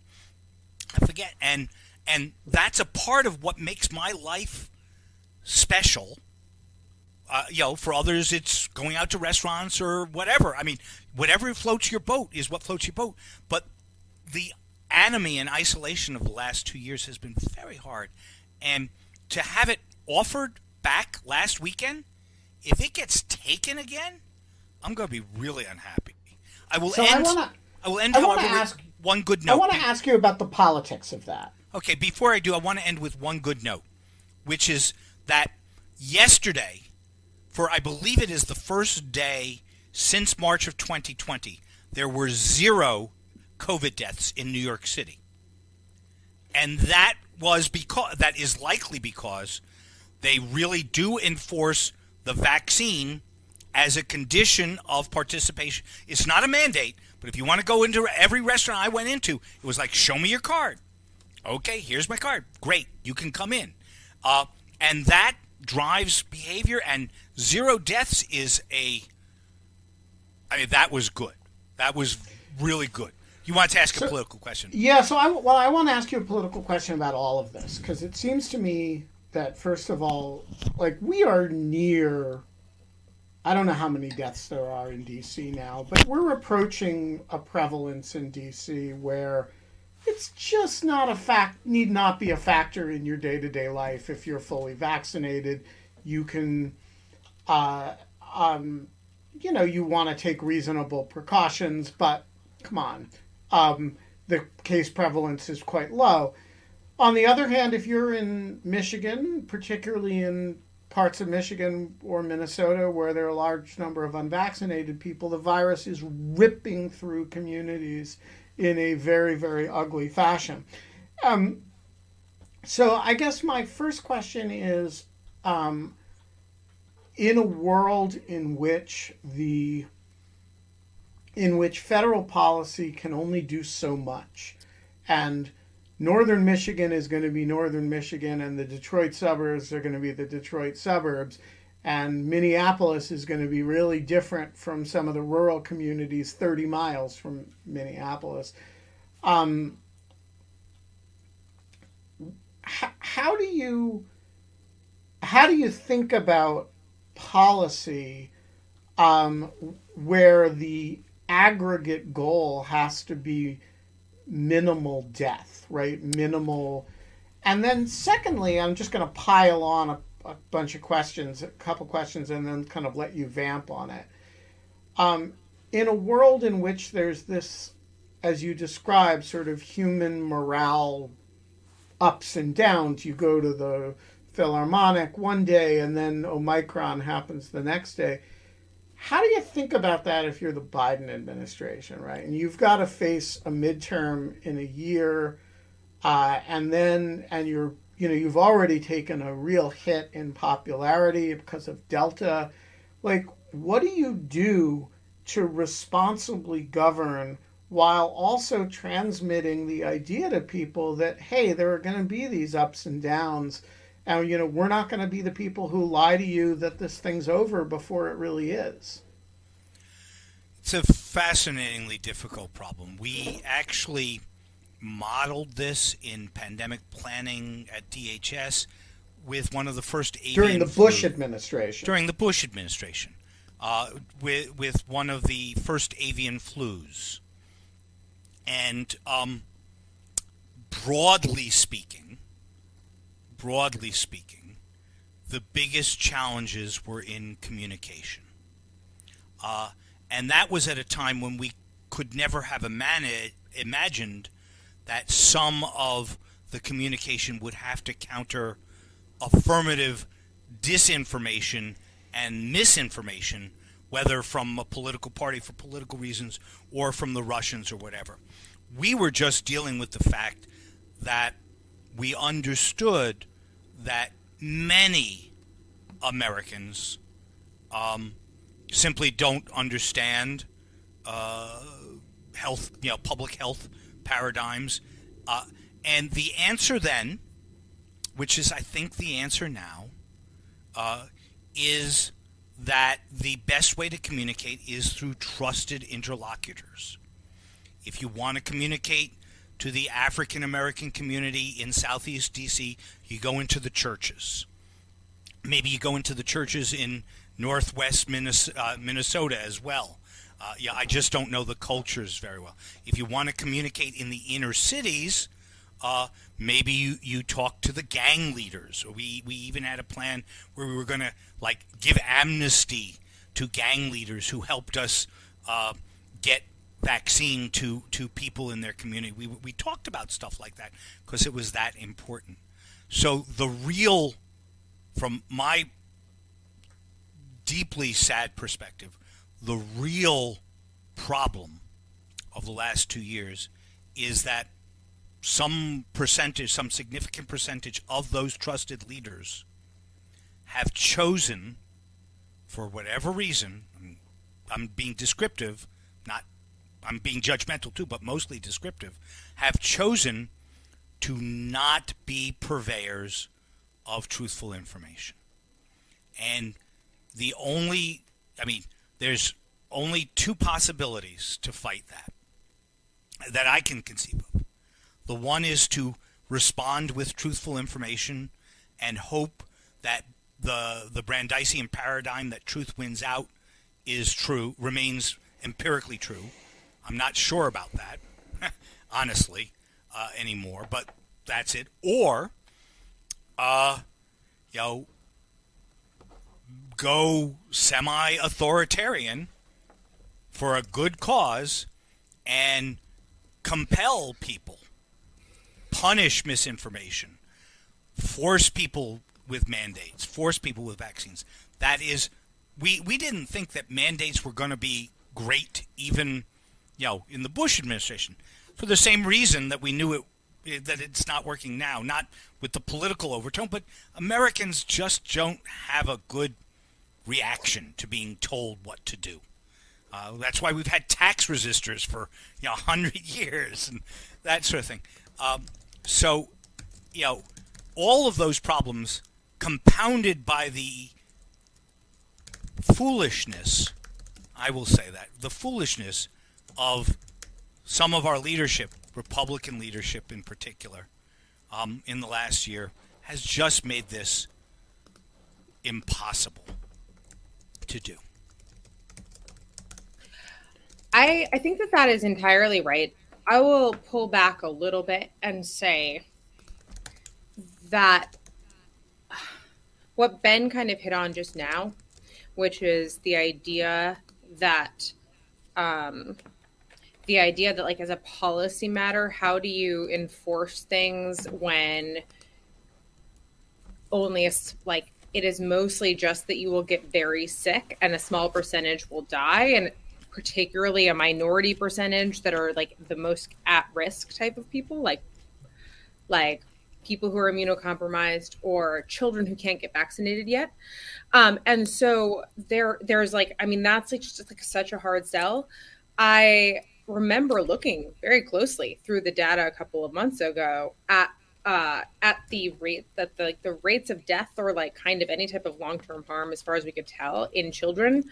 I forget, and and that's a part of what makes my life special. Uh, you know, for others, it's going out to restaurants or whatever. I mean, whatever floats your boat is what floats your boat. But the enemy and isolation of the last two years has been very hard, and to have it offered back last weekend, if it gets taken again, I'm going to be really unhappy. I will So I end. wanna- I will end. I however, with ask- one good note. I want to ask you about the politics of that. Okay, before I do, I want to end with one good note, which is that yesterday, for I believe it is the first day since March of 2020, there were zero COVID deaths in New York City. And that was because that is likely because they really do enforce the vaccine as a condition of participation. It's not a mandate, but if you want to go into every restaurant I went into, it was like, show me your card. Okay, here's my card. Great, you can come in. Uh, and that drives behavior, and zero deaths is a. I mean, that was good. That was really good. You want to ask a political question? Yeah, so I well, I want to ask you a political question about all of this because it seems to me that first of all, like we are near. I don't know how many deaths there are in DC now, but we're approaching a prevalence in DC where it's just not a fact need not be a factor in your day-to-day life. If you're fully vaccinated you can uh, um, you know you want to take reasonable precautions but come on um, the case prevalence is quite low. On the other hand if you're in michigan particularly in parts of michigan or minnesota where there are a large number of unvaccinated people the virus is ripping through communities in a very, very ugly fashion. Um, so I guess my first question is um, in a world in which the in which federal policy can only do so much and northern michigan is going to be northern michigan and the detroit suburbs are going to be the detroit suburbs and Minneapolis is going to be really different from some of the rural communities 30 miles from Minneapolis. Um, how, how do you how do you think about policy um, where the aggregate goal has to be minimal death, right? Minimal. And then, secondly, I'm just going to pile on a, a, bunch of questions, a couple questions, and then kind of let you vamp on it. Um, in a world in which there's this, as you describe, sort of human morale ups and downs, you go to the Philharmonic one day and then Omicron happens the next day how do you think about that if you're the Biden administration, right? And you've got to face a midterm in a year, uh, and then and you're you know you've already taken a real hit in popularity because of Delta. Like, what do you do to responsibly govern while also transmitting the idea to people that hey, there are going to be these ups and downs and you know, we're not going to be the people who lie to you that this thing's over before it really is. It's a fascinatingly difficult problem. We actually modeled this in pandemic planning at DHS with one of the first avian during the flu, Bush administration. During the Bush administration, uh, with with one of the first avian flus, and um, broadly speaking, broadly speaking, the biggest challenges were in communication. Uh, and that was at a time when we could never have imagined that some of the communication would have to counter affirmative disinformation and misinformation, whether from a political party for political reasons or from the Russians or whatever. We were just dealing with the fact that we understood that many Americans um, simply don't understand uh, health, you know, public health paradigms. Uh, and the answer then, which is I think the answer now, uh, is that the best way to communicate is through trusted interlocutors. If you want to communicate to the African American community in Southeast DC, you go into the churches. Maybe you go into the churches in Northwest uh, Minnesota as well. Uh, yeah, I just don't know the cultures very well. If you want to communicate in the inner cities, uh, maybe you, you talk to the gang leaders. We we even had a plan where we were going to like give amnesty to gang leaders who helped us uh, get vaccine to to people in their community. We we talked about stuff like that because it was that important. So the real, from my deeply sad perspective, the real problem of the last two years is that some percentage, some significant percentage of those trusted leaders have chosen, for whatever reason, I'm being descriptive, not I'm being judgmental too, but mostly descriptive, have chosen to not be purveyors of truthful information. And the only, I mean, there's only two possibilities to fight that that I can conceive of. The one is to respond with truthful information and hope that the the Brandeisian paradigm that truth wins out is true, remains empirically true. I'm not sure about that, honestly, uh, anymore. But that's it. Or, uh, you know, go semi-authoritarian for a good cause and compel people, punish misinformation, force people with mandates, force people with vaccines. That is, we we didn't think that mandates were going to be great even you know, in the Bush administration for the same reason that we knew it that it's not working now, not with the political overtone, but Americans just don't have a good reaction to being told what to do. Uh, that's why we've had tax resistors for you know hundred years and that sort of thing. Um, so, you know, all of those problems compounded by the foolishness, I will say that, the foolishness of some of our leadership, Republican leadership in particular, um, in the last year, has just made this impossible to do. I, I think that that is entirely right. I will pull back a little bit and say that what Ben kind of hit on just now, which is the idea that um, the idea that like as a policy matter, how do you enforce things when only a like it is mostly just that you will get very sick and a small percentage will die and particularly a minority percentage that are like the most at risk type of people like like people who are immunocompromised or children who can't get vaccinated yet. Um, and so there there's like i mean that's like just like such a hard sell. I remember looking very closely through the data a couple of months ago at uh, at the rate that the like the rates of death or like kind of any type of long term harm, as far as we could tell, in children.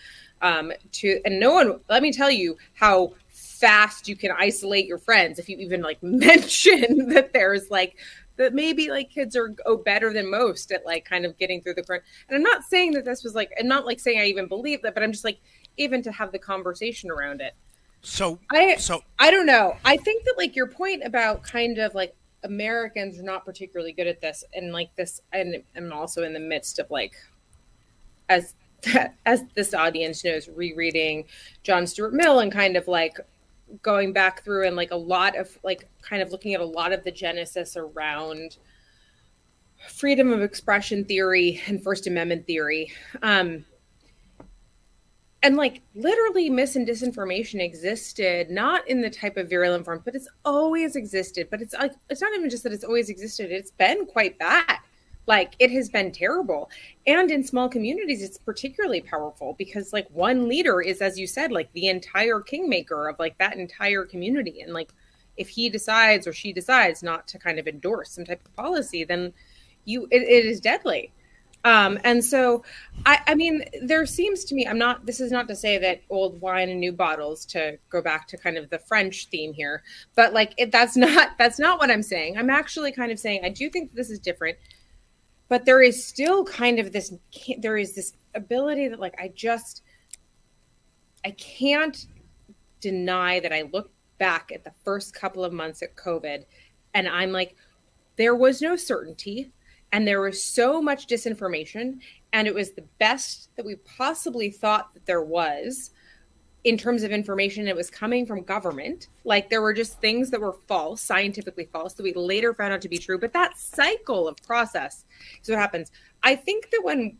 Um, to and no one, let me tell you how fast you can isolate your friends if you even like mention that there's like that maybe like kids are oh, better than most at like kind of getting through the current. And I'm not saying that this was like, I'm not like saying I even believe that, but I'm just like even to have the conversation around it. So I so I don't know. I think that like your point about kind of like Americans are not particularly good at this, and like this, and I'm also in the midst of like, as as this audience knows, rereading John Stuart Mill and kind of like going back through and like a lot of like kind of looking at a lot of the genesis around freedom of expression theory and First Amendment theory. Um, and like literally mis and disinformation existed not in the type of virulent form but it's always existed. But it's like it's not even just that it's always existed it's been quite bad. Like it has been terrible. And in small communities it's particularly powerful because like one leader is as you said like the entire kingmaker of like that entire community. And like if he decides or she decides not to kind of endorse some type of policy then you it, it is deadly um, and so, I, I mean, there seems to me, I'm not, this is not to say that old wine and new bottles to go back to kind of the French theme here, but like, it, that's not, that's not what I'm saying. I'm actually kind of saying, I do think this is different, but there is still kind of this, there is this ability that like, I just, I can't deny that I look back at the first couple of months at COVID and I'm like, there was no certainty and there was so much disinformation and it was the best that we possibly thought that there was in terms of information it was coming from government. Like there were just things that were false scientifically false that we later found out to be true. But that cycle of process is what happens. I think that when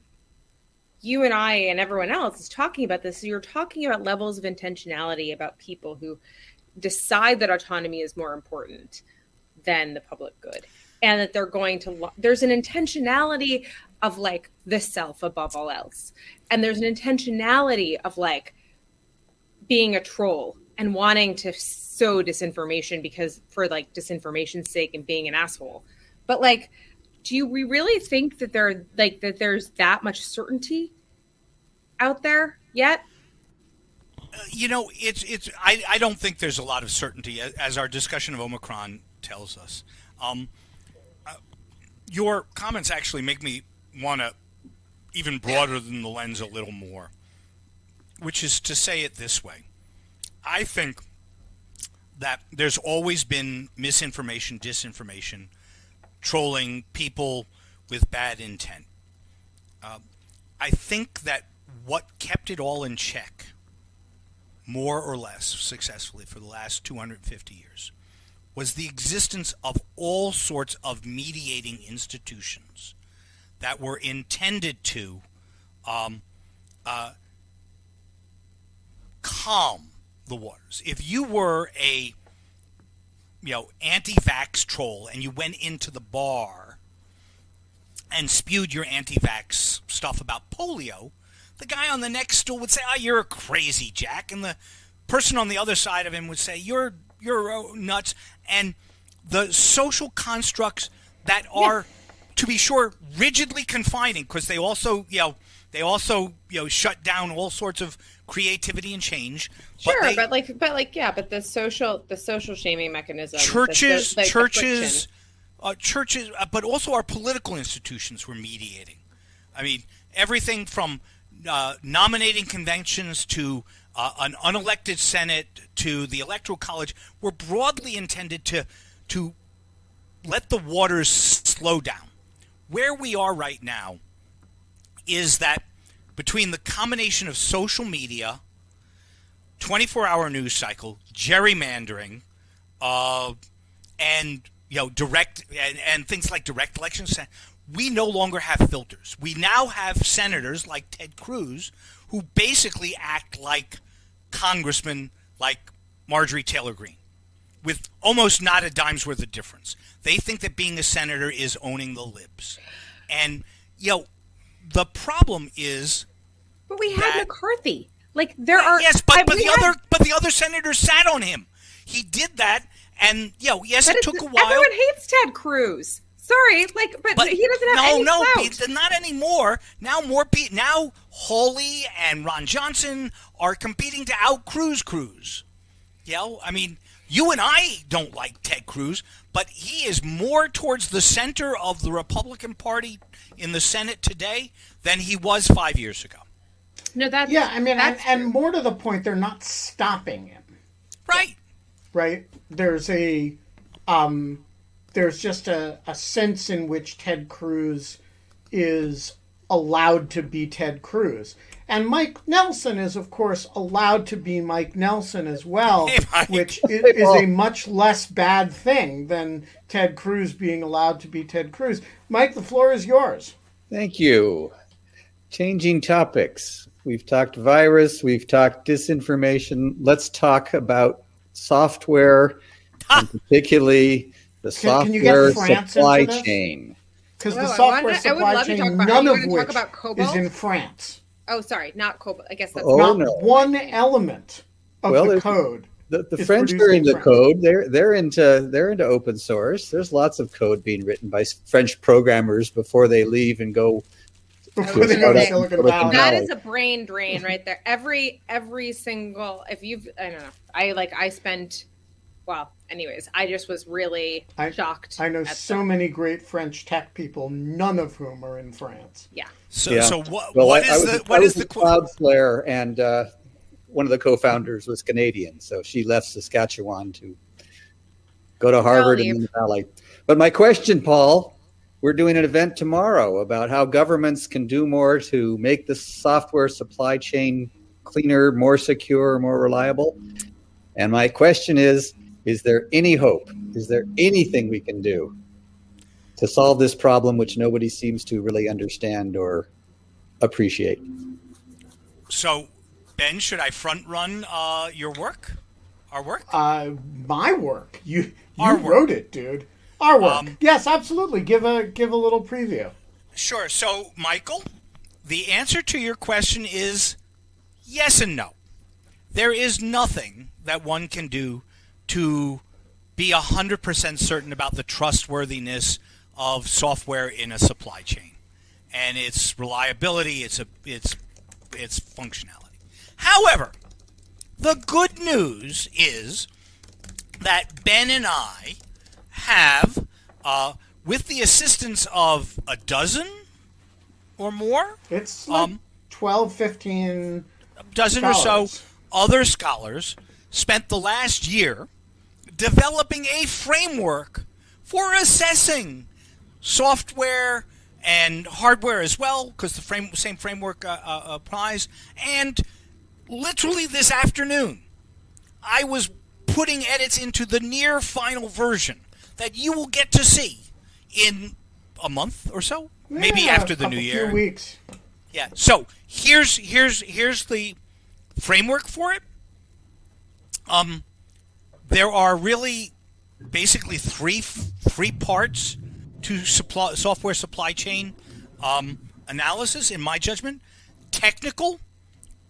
you and i and everyone else is talking about this you're talking about levels of intentionality about people who decide that autonomy is more important than the public good and that they're going to there's an intentionality of like the self above all else. And there's an intentionality of like being a troll and wanting to sow disinformation because for like disinformation's sake and being an asshole. But like do you we really think that there like that there's that much certainty out there yet? Uh, you know it's it's I, I don't think there's a lot of certainty as our discussion of omicron tells us. Um, your comments actually make me want to even broader than the lens a little more, which is to say it this way. I think that there's always been misinformation, disinformation, trolling people with bad intent. Uh, I think that what kept it all in check, more or less successfully for the last 250 years, was the existence of all sorts of mediating institutions that were intended to um, uh, calm the waters. If you were a you know anti-vax troll and you went into the bar and spewed your anti-vax stuff about polio, the guy on the next stool would say, "Oh, you're a crazy Jack," and the person on the other side of him would say, "You're you're nuts." And the social constructs that are to be sure, rigidly confining because they also, you know, they also, you know, shut down all sorts of creativity and change. Sure, they- but like, but like, yeah, but the social, the social shaming mechanism, the so- churches, like, churches, uh, churches, uh, but also our political institutions were mediating. I mean, everything from uh, nominating conventions to uh, an unelected Senate to the Electoral College were broadly intended to to let the waters slow down. Where we are right now is that between the combination of social media, 24 hour news cycle, gerrymandering, uh, and you know direct and, and things like direct elections, we no longer have filters. We now have senators like Ted Cruz who basically act like congressmen like Marjorie Taylor Greene with almost not a dime's worth of difference. They think that being a senator is owning the libs. And, you know, the problem is But we had that- McCarthy. Like there are yes, but, I- but the had- other but the other senators sat on him. He did that and you know, yes it took a while. Everyone hates Ted Cruz. Sorry, like, but, But he doesn't have no, any no, clout. not anymore. Now more pe- now Hawley and Ron Johnson are competing to out Cruz Cruz. You know, I mean, you and I don't like Ted Cruz, but he is more towards the center of the Republican Party in the Senate today than he was five years ago. no, that's Yeah, I mean, and, and more to the point, they're not stopping him. Right. right? There's a um, there's just a, a sense in which Ted Cruz is allowed to be Ted Cruz. And Mike Nelson is, of course, allowed to be Mike Nelson as well, Hey, which i- is a much less bad thing than Ted Cruz being allowed to be Ted Cruz. Mike, the floor is yours. Thank you. Changing topics. We've talked virus, we've talked disinformation. Let's talk about software, and particularly the Can- can you get software France supply chain. Because Oh, the software wanted- I supply love to chain, talk about- none of wanna talk which about is Cobalt? in France. Oh, sorry, not Cobalt. I guess that's Oh, not no. one element of Well, the code. The, the It's French are in into France. code. They're they're into they're into open source. There's lots of code being written by French programmers before they leave and go Before they go to Okay. Silicon Silicon Valley. that Valley. is a brain drain right there. Every every single if you've I don't know. I like I spent well, anyways, I just was really I- shocked. I know so the- many great French tech people, none of whom are in France. Yeah. So Yeah. so what Well, what I, is I was, the I what was is the Cloudflare, and uh, one of the co-founders was Canadian, so she left Saskatchewan to go to Harvard leave. and the Valley. But my question, Paul, we're doing an event tomorrow about how governments can do more to make the software supply chain cleaner, more secure, more reliable. And my question is: Is there any hope? Is there anything we can do to solve this problem, which nobody seems to really understand or appreciate? So Ben, should I front run uh, your work? Our work? Uh, my work. You you Our work. wrote it, dude. Our work. Um, yes, absolutely. Give a give a little preview. Sure. So, Michael, the answer to your question is yes and no. There is nothing that one can do to be 100% certain about the trustworthiness of software in a supply chain and its reliability, its a, its its functionality. However, the good news is that Ben and I have, uh, with the assistance of a dozen or more, It's like Um, 12, 15. dozen or so other scholars spent the last year developing a framework for assessing software and hardware as well, because the frame, same framework uh, uh, applies. And literally this afternoon, I was putting edits into the near final version that you will get to see in a month or so, maybe after the a new few year. weeks. Yeah. So here's here's here's the framework for it. Um, there are really basically three three parts to supply software supply chain um, analysis, in my judgment: technical,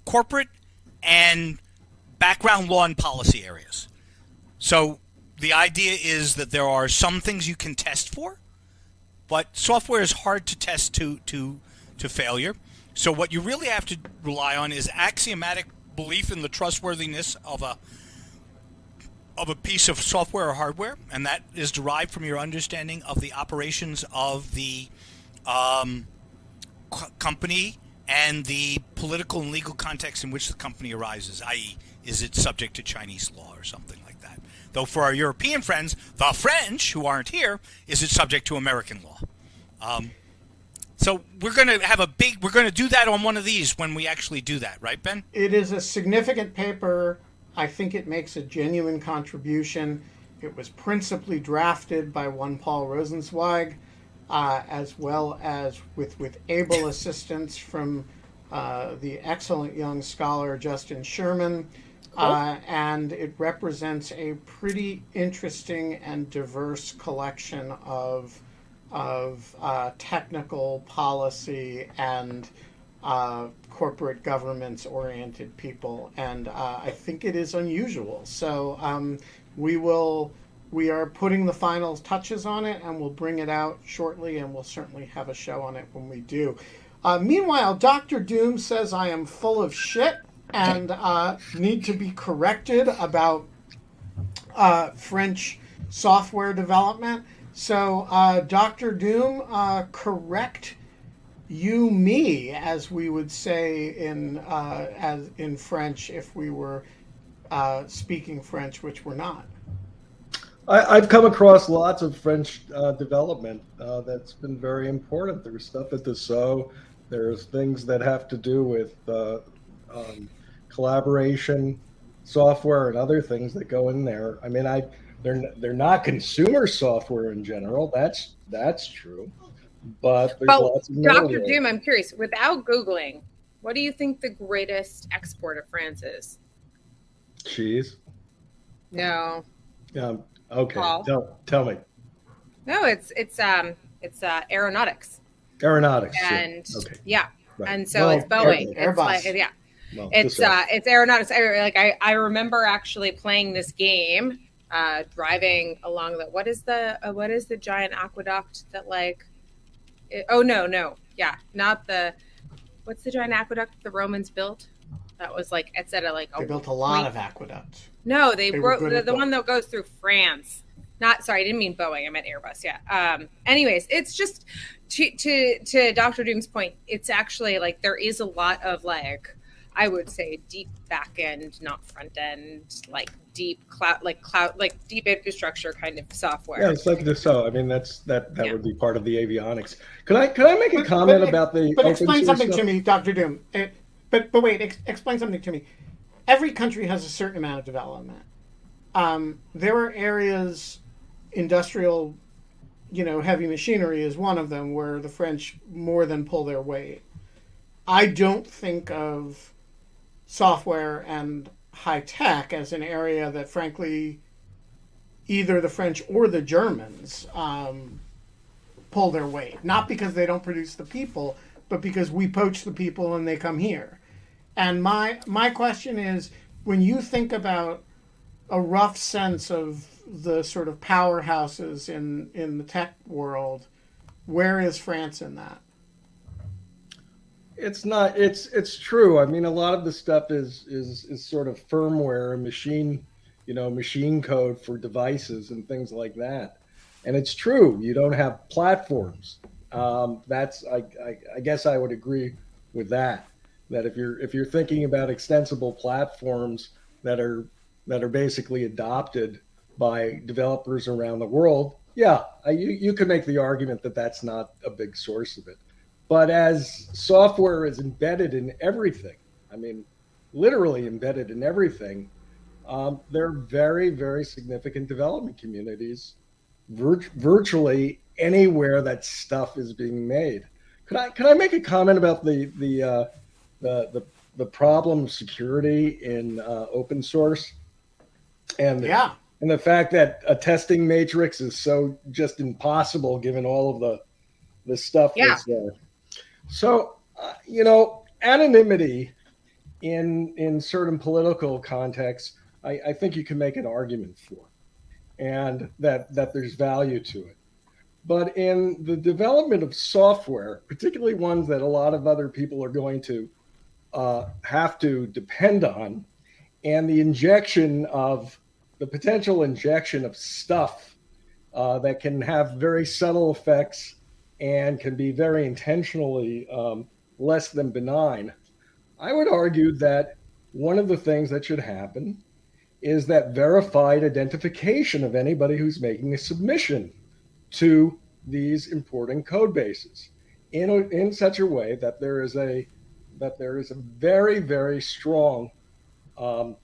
corporate, and background law and policy areas. So the idea is that there are some things you can test for but software is hard to test to to to failure. So what you really have to rely on is axiomatic belief in the trustworthiness of a of a piece of software or hardware, and that is derived from your understanding of the operations of the um, company and the political and legal context in which the company arises, i.e., is it subject to Chinese law or something like that? Though for our European friends, the French who aren't here, is it subject to American law? Um, so we're going to have a big. We're going to do that on one of these when we actually do that, right, Ben? It is a significant paper. I think it makes a genuine contribution. It was principally drafted by one Paul Rosenzweig, uh, as well as with, with able assistance from uh, the excellent young scholar Justin Sherman. Uh, and it represents a pretty interesting and diverse collection of of uh, technical policy and uh, corporate governments oriented people, and uh, I think it is unusual. So um, we will. We are putting the final touches on it, and we'll bring it out shortly, and we'll certainly have a show on it when we do. Uh, meanwhile, Doctor Doom says I am full of shit and uh, need to be corrected about uh, French software development. So, uh, Doctor Doom, uh, correct you me, as we would say in uh, as in French if we were uh, speaking French, which we're not. I, have come across lots of French uh, development uh, that's been very important. There's stuff at the so. There's things that have to do with uh, um, collaboration software and other things that go in there. I mean, I they're they're not consumer software in general. That's that's true, but there's but lots of Dr. Doom, I'm curious. Without googling, what do you think the greatest export of France is? Cheese. No. Um, okay. Paul? Tell, tell me. No, it's it's um it's uh, aeronautics. Aeronautics. yeah. and Okay. yeah, Right. and so Well, it's Boeing. Air- it's Airbus. like yeah, Well, it's this- uh it's aeronautics. I, like I I remember actually playing this game, uh, driving along the what is the uh, what is the giant aqueduct that like, it- oh no no yeah not the what's the giant aqueduct the Romans built. That was like it's at a like They a built a lot point- of aqueducts. No, they, They wrote the, the one that goes through France. Not sorry, I didn't mean Boeing. I meant Airbus. Yeah. Um. Anyways, it's just to to to Doctor Doom's point. It's actually like there is a lot of like I would say deep back end, not front end, like deep cloud, like cloud, like deep infrastructure kind of software. Yeah, it's like so. I mean, that's that that Yeah. would be part of the avionics. Could I could I make a But- comment but- about the But open explain something stuff? to me, Doctor Doom. It, but but wait, ex- explain something to me. Every country has a certain amount of development. Um, there are areas, industrial, you know, heavy machinery is one of them where the French more than pull their weight. I don't think of software and high tech as an area that, frankly, either the French or the Germans um, pull their weight. Not because they don't produce the people, but because we poach the people and they come here. And my my question is, when you think about a rough sense of the sort of powerhouses in in the tech world, where is France in that? It's not. It's it's true. I mean, a lot of the stuff is is is sort of firmware and machine, you know, machine code for devices and things like that. And it's true. You don't have platforms. Um, that's I, I I guess I would agree with that. That if you're if you're thinking about extensible platforms that are that are basically adopted by developers around the world, yeah, you you could make the argument that that's not a big source of it. But as software is embedded in everything, I mean, literally embedded in everything, um, there are very, very significant development communities vir- virtually anywhere that stuff is being made. Could I could I make a comment about the the uh, the, the the problem of security in uh, open source and Yeah, and the fact that a testing matrix is so just impossible given all of the the stuff Yeah. that's there. So uh, you know, anonymity in in certain political contexts, I, I think you can make an argument for, and that that there's value to it. But in the development of software, particularly ones that a lot of other people are going to uh, have to depend on, and the injection of the potential injection of stuff uh, that can have very subtle effects and can be very intentionally um, less than benign. I would argue that one of the things that should happen is that verified identification of anybody who's making a submission to these importing code bases in, a, in such a way that there is a that there is a very very strong um,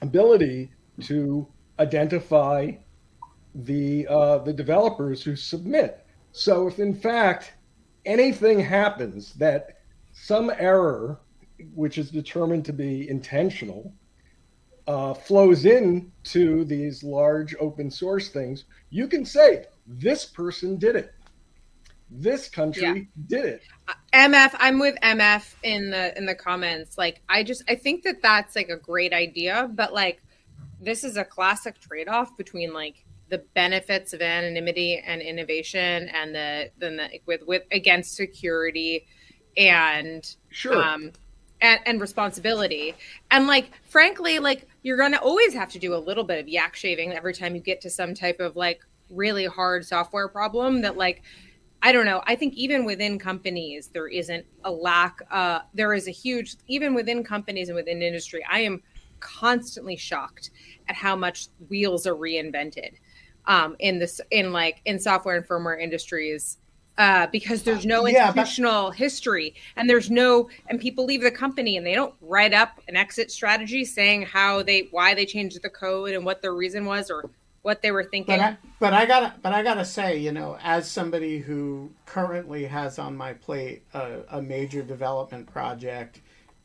ability to identify the uh, the developers who submit. So if in fact anything happens that some error, which is determined to be intentional, uh, flows in to these large open source things, you can say this person did it. This country Yeah. did it. MF, I'm with MF in the in the comments. Like, I just I think that that's like a great idea, but like, this is a classic trade off between like the benefits of anonymity and innovation, and the then the with with against security and Sure. um and, and responsibility and like frankly like you're gonna always have to do a little bit of yak shaving every time you get to some type of like really hard software problem that like i don't know i think even within companies there isn't a lack uh there is a huge even within companies and within industry i am constantly shocked at how much wheels are reinvented um in this in like in software and firmware industries uh, because there's no Yeah, but- institutional history and there's no and people leave the company and they don't write up an exit strategy saying how they why they changed the code and what their reason was or what they were thinking. But I, but I gotta, but I gotta say, you know, as somebody who currently has on my plate a, a major development project,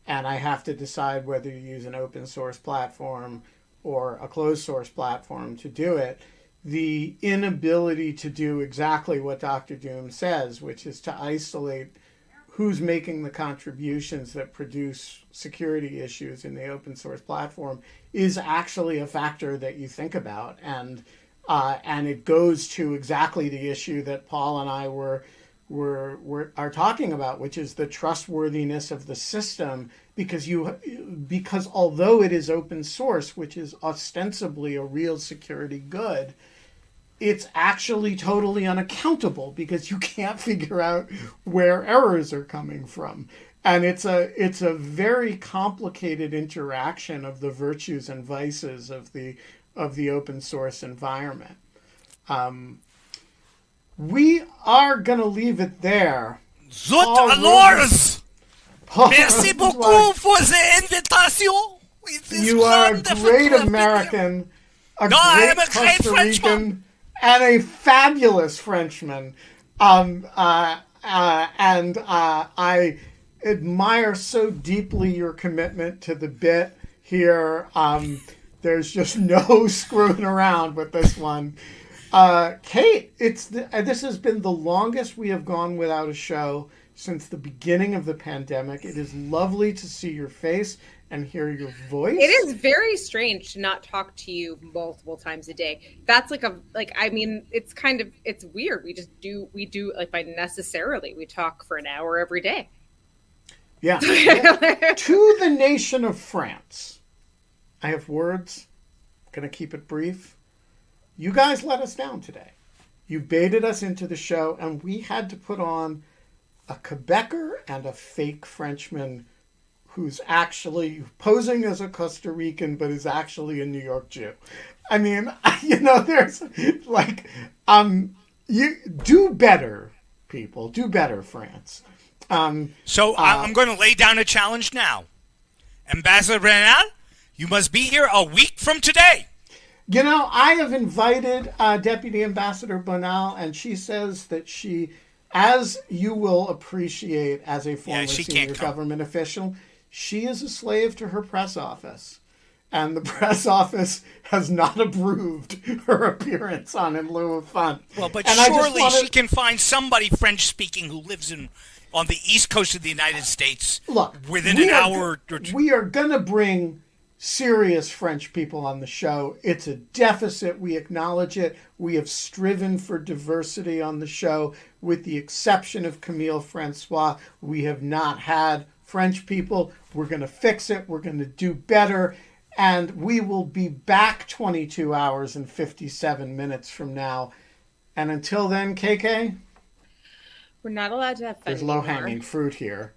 and I have to decide whether to use an open source platform or a closed source platform to do it, the inability to do exactly what Dr. Doom says, which is to isolate who's making the contributions that produce security issues in the open source platform is actually a factor that you think about and uh, and it goes to exactly the issue that Paul and I were were, were are talking about, which is the trustworthiness of the system. Because you, because although it is open source, which is ostensibly a real security good, it's actually totally unaccountable because you can't figure out where errors are coming from and it's a it's a very complicated interaction of the virtues and vices of the of the open source environment um, we are going to leave it there Zut Paul alors! Paul Merci beaucoup for the invitation. You are a great to have been American, a No, great a great Costa Frenchman. Rican, and a fabulous Frenchman. Um, uh, uh, and uh, I admire so deeply your commitment to the bit here. Um, there's just no screwing around with this one. Uh, Kate, it's the, uh, this has been the longest we have gone without a show since the beginning of the pandemic. It is lovely to see your face and hear your voice. It is very strange to not talk to you multiple times a day. That's like a like I mean, it's kind of it's weird. We just do we do like by necessarily we talk for an hour every day. Yeah. to the nation of France. I have words. Gonna keep it brief. You guys let us down today. You baited us into the show, and we had to put on a Quebecer and a fake Frenchman who's actually posing as a Costa Rican but is actually a New York Jew. I mean, you know, there's like, um, you do better, people. Do better, France. Um, So I- I'm going to lay down a challenge now. Ambassador Brennan, you must be here a week from today. You know, I have invited uh, Deputy Ambassador Bonal, and she says that she, as you will appreciate as a former she senior government official, she is a slave to her press office. And the press office has not approved her appearance on In Lieu of Fun. Well, but And surely wanna- she can find somebody French speaking who lives in on the east coast of the United States Look, within an are hour or two. We are going to bring serious French people on the show. It's a deficit. We acknowledge it. We have striven for diversity on the show. With the exception of Camille Francois, we have not had French people. We're going to fix it. We're going to do better. And we will be back 22 hours and 57 minutes from now. And until then, KK, We're not allowed to have fun there's low hanging fruit here.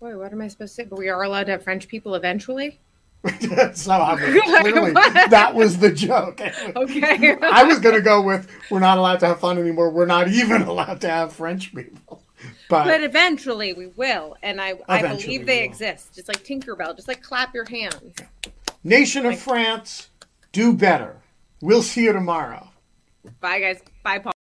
Boy, what am I supposed to say? But we are allowed to have French people eventually. so clearly that was the joke. Okay. I was going to go with we're not allowed to have fun anymore. We're not even allowed to have French people. But, But eventually we will, and I, I believe they exist. Just like Tinkerbell, just like clap your hands. Nation of France, do better. We'll see you tomorrow. Bye, guys. Bye, Paul.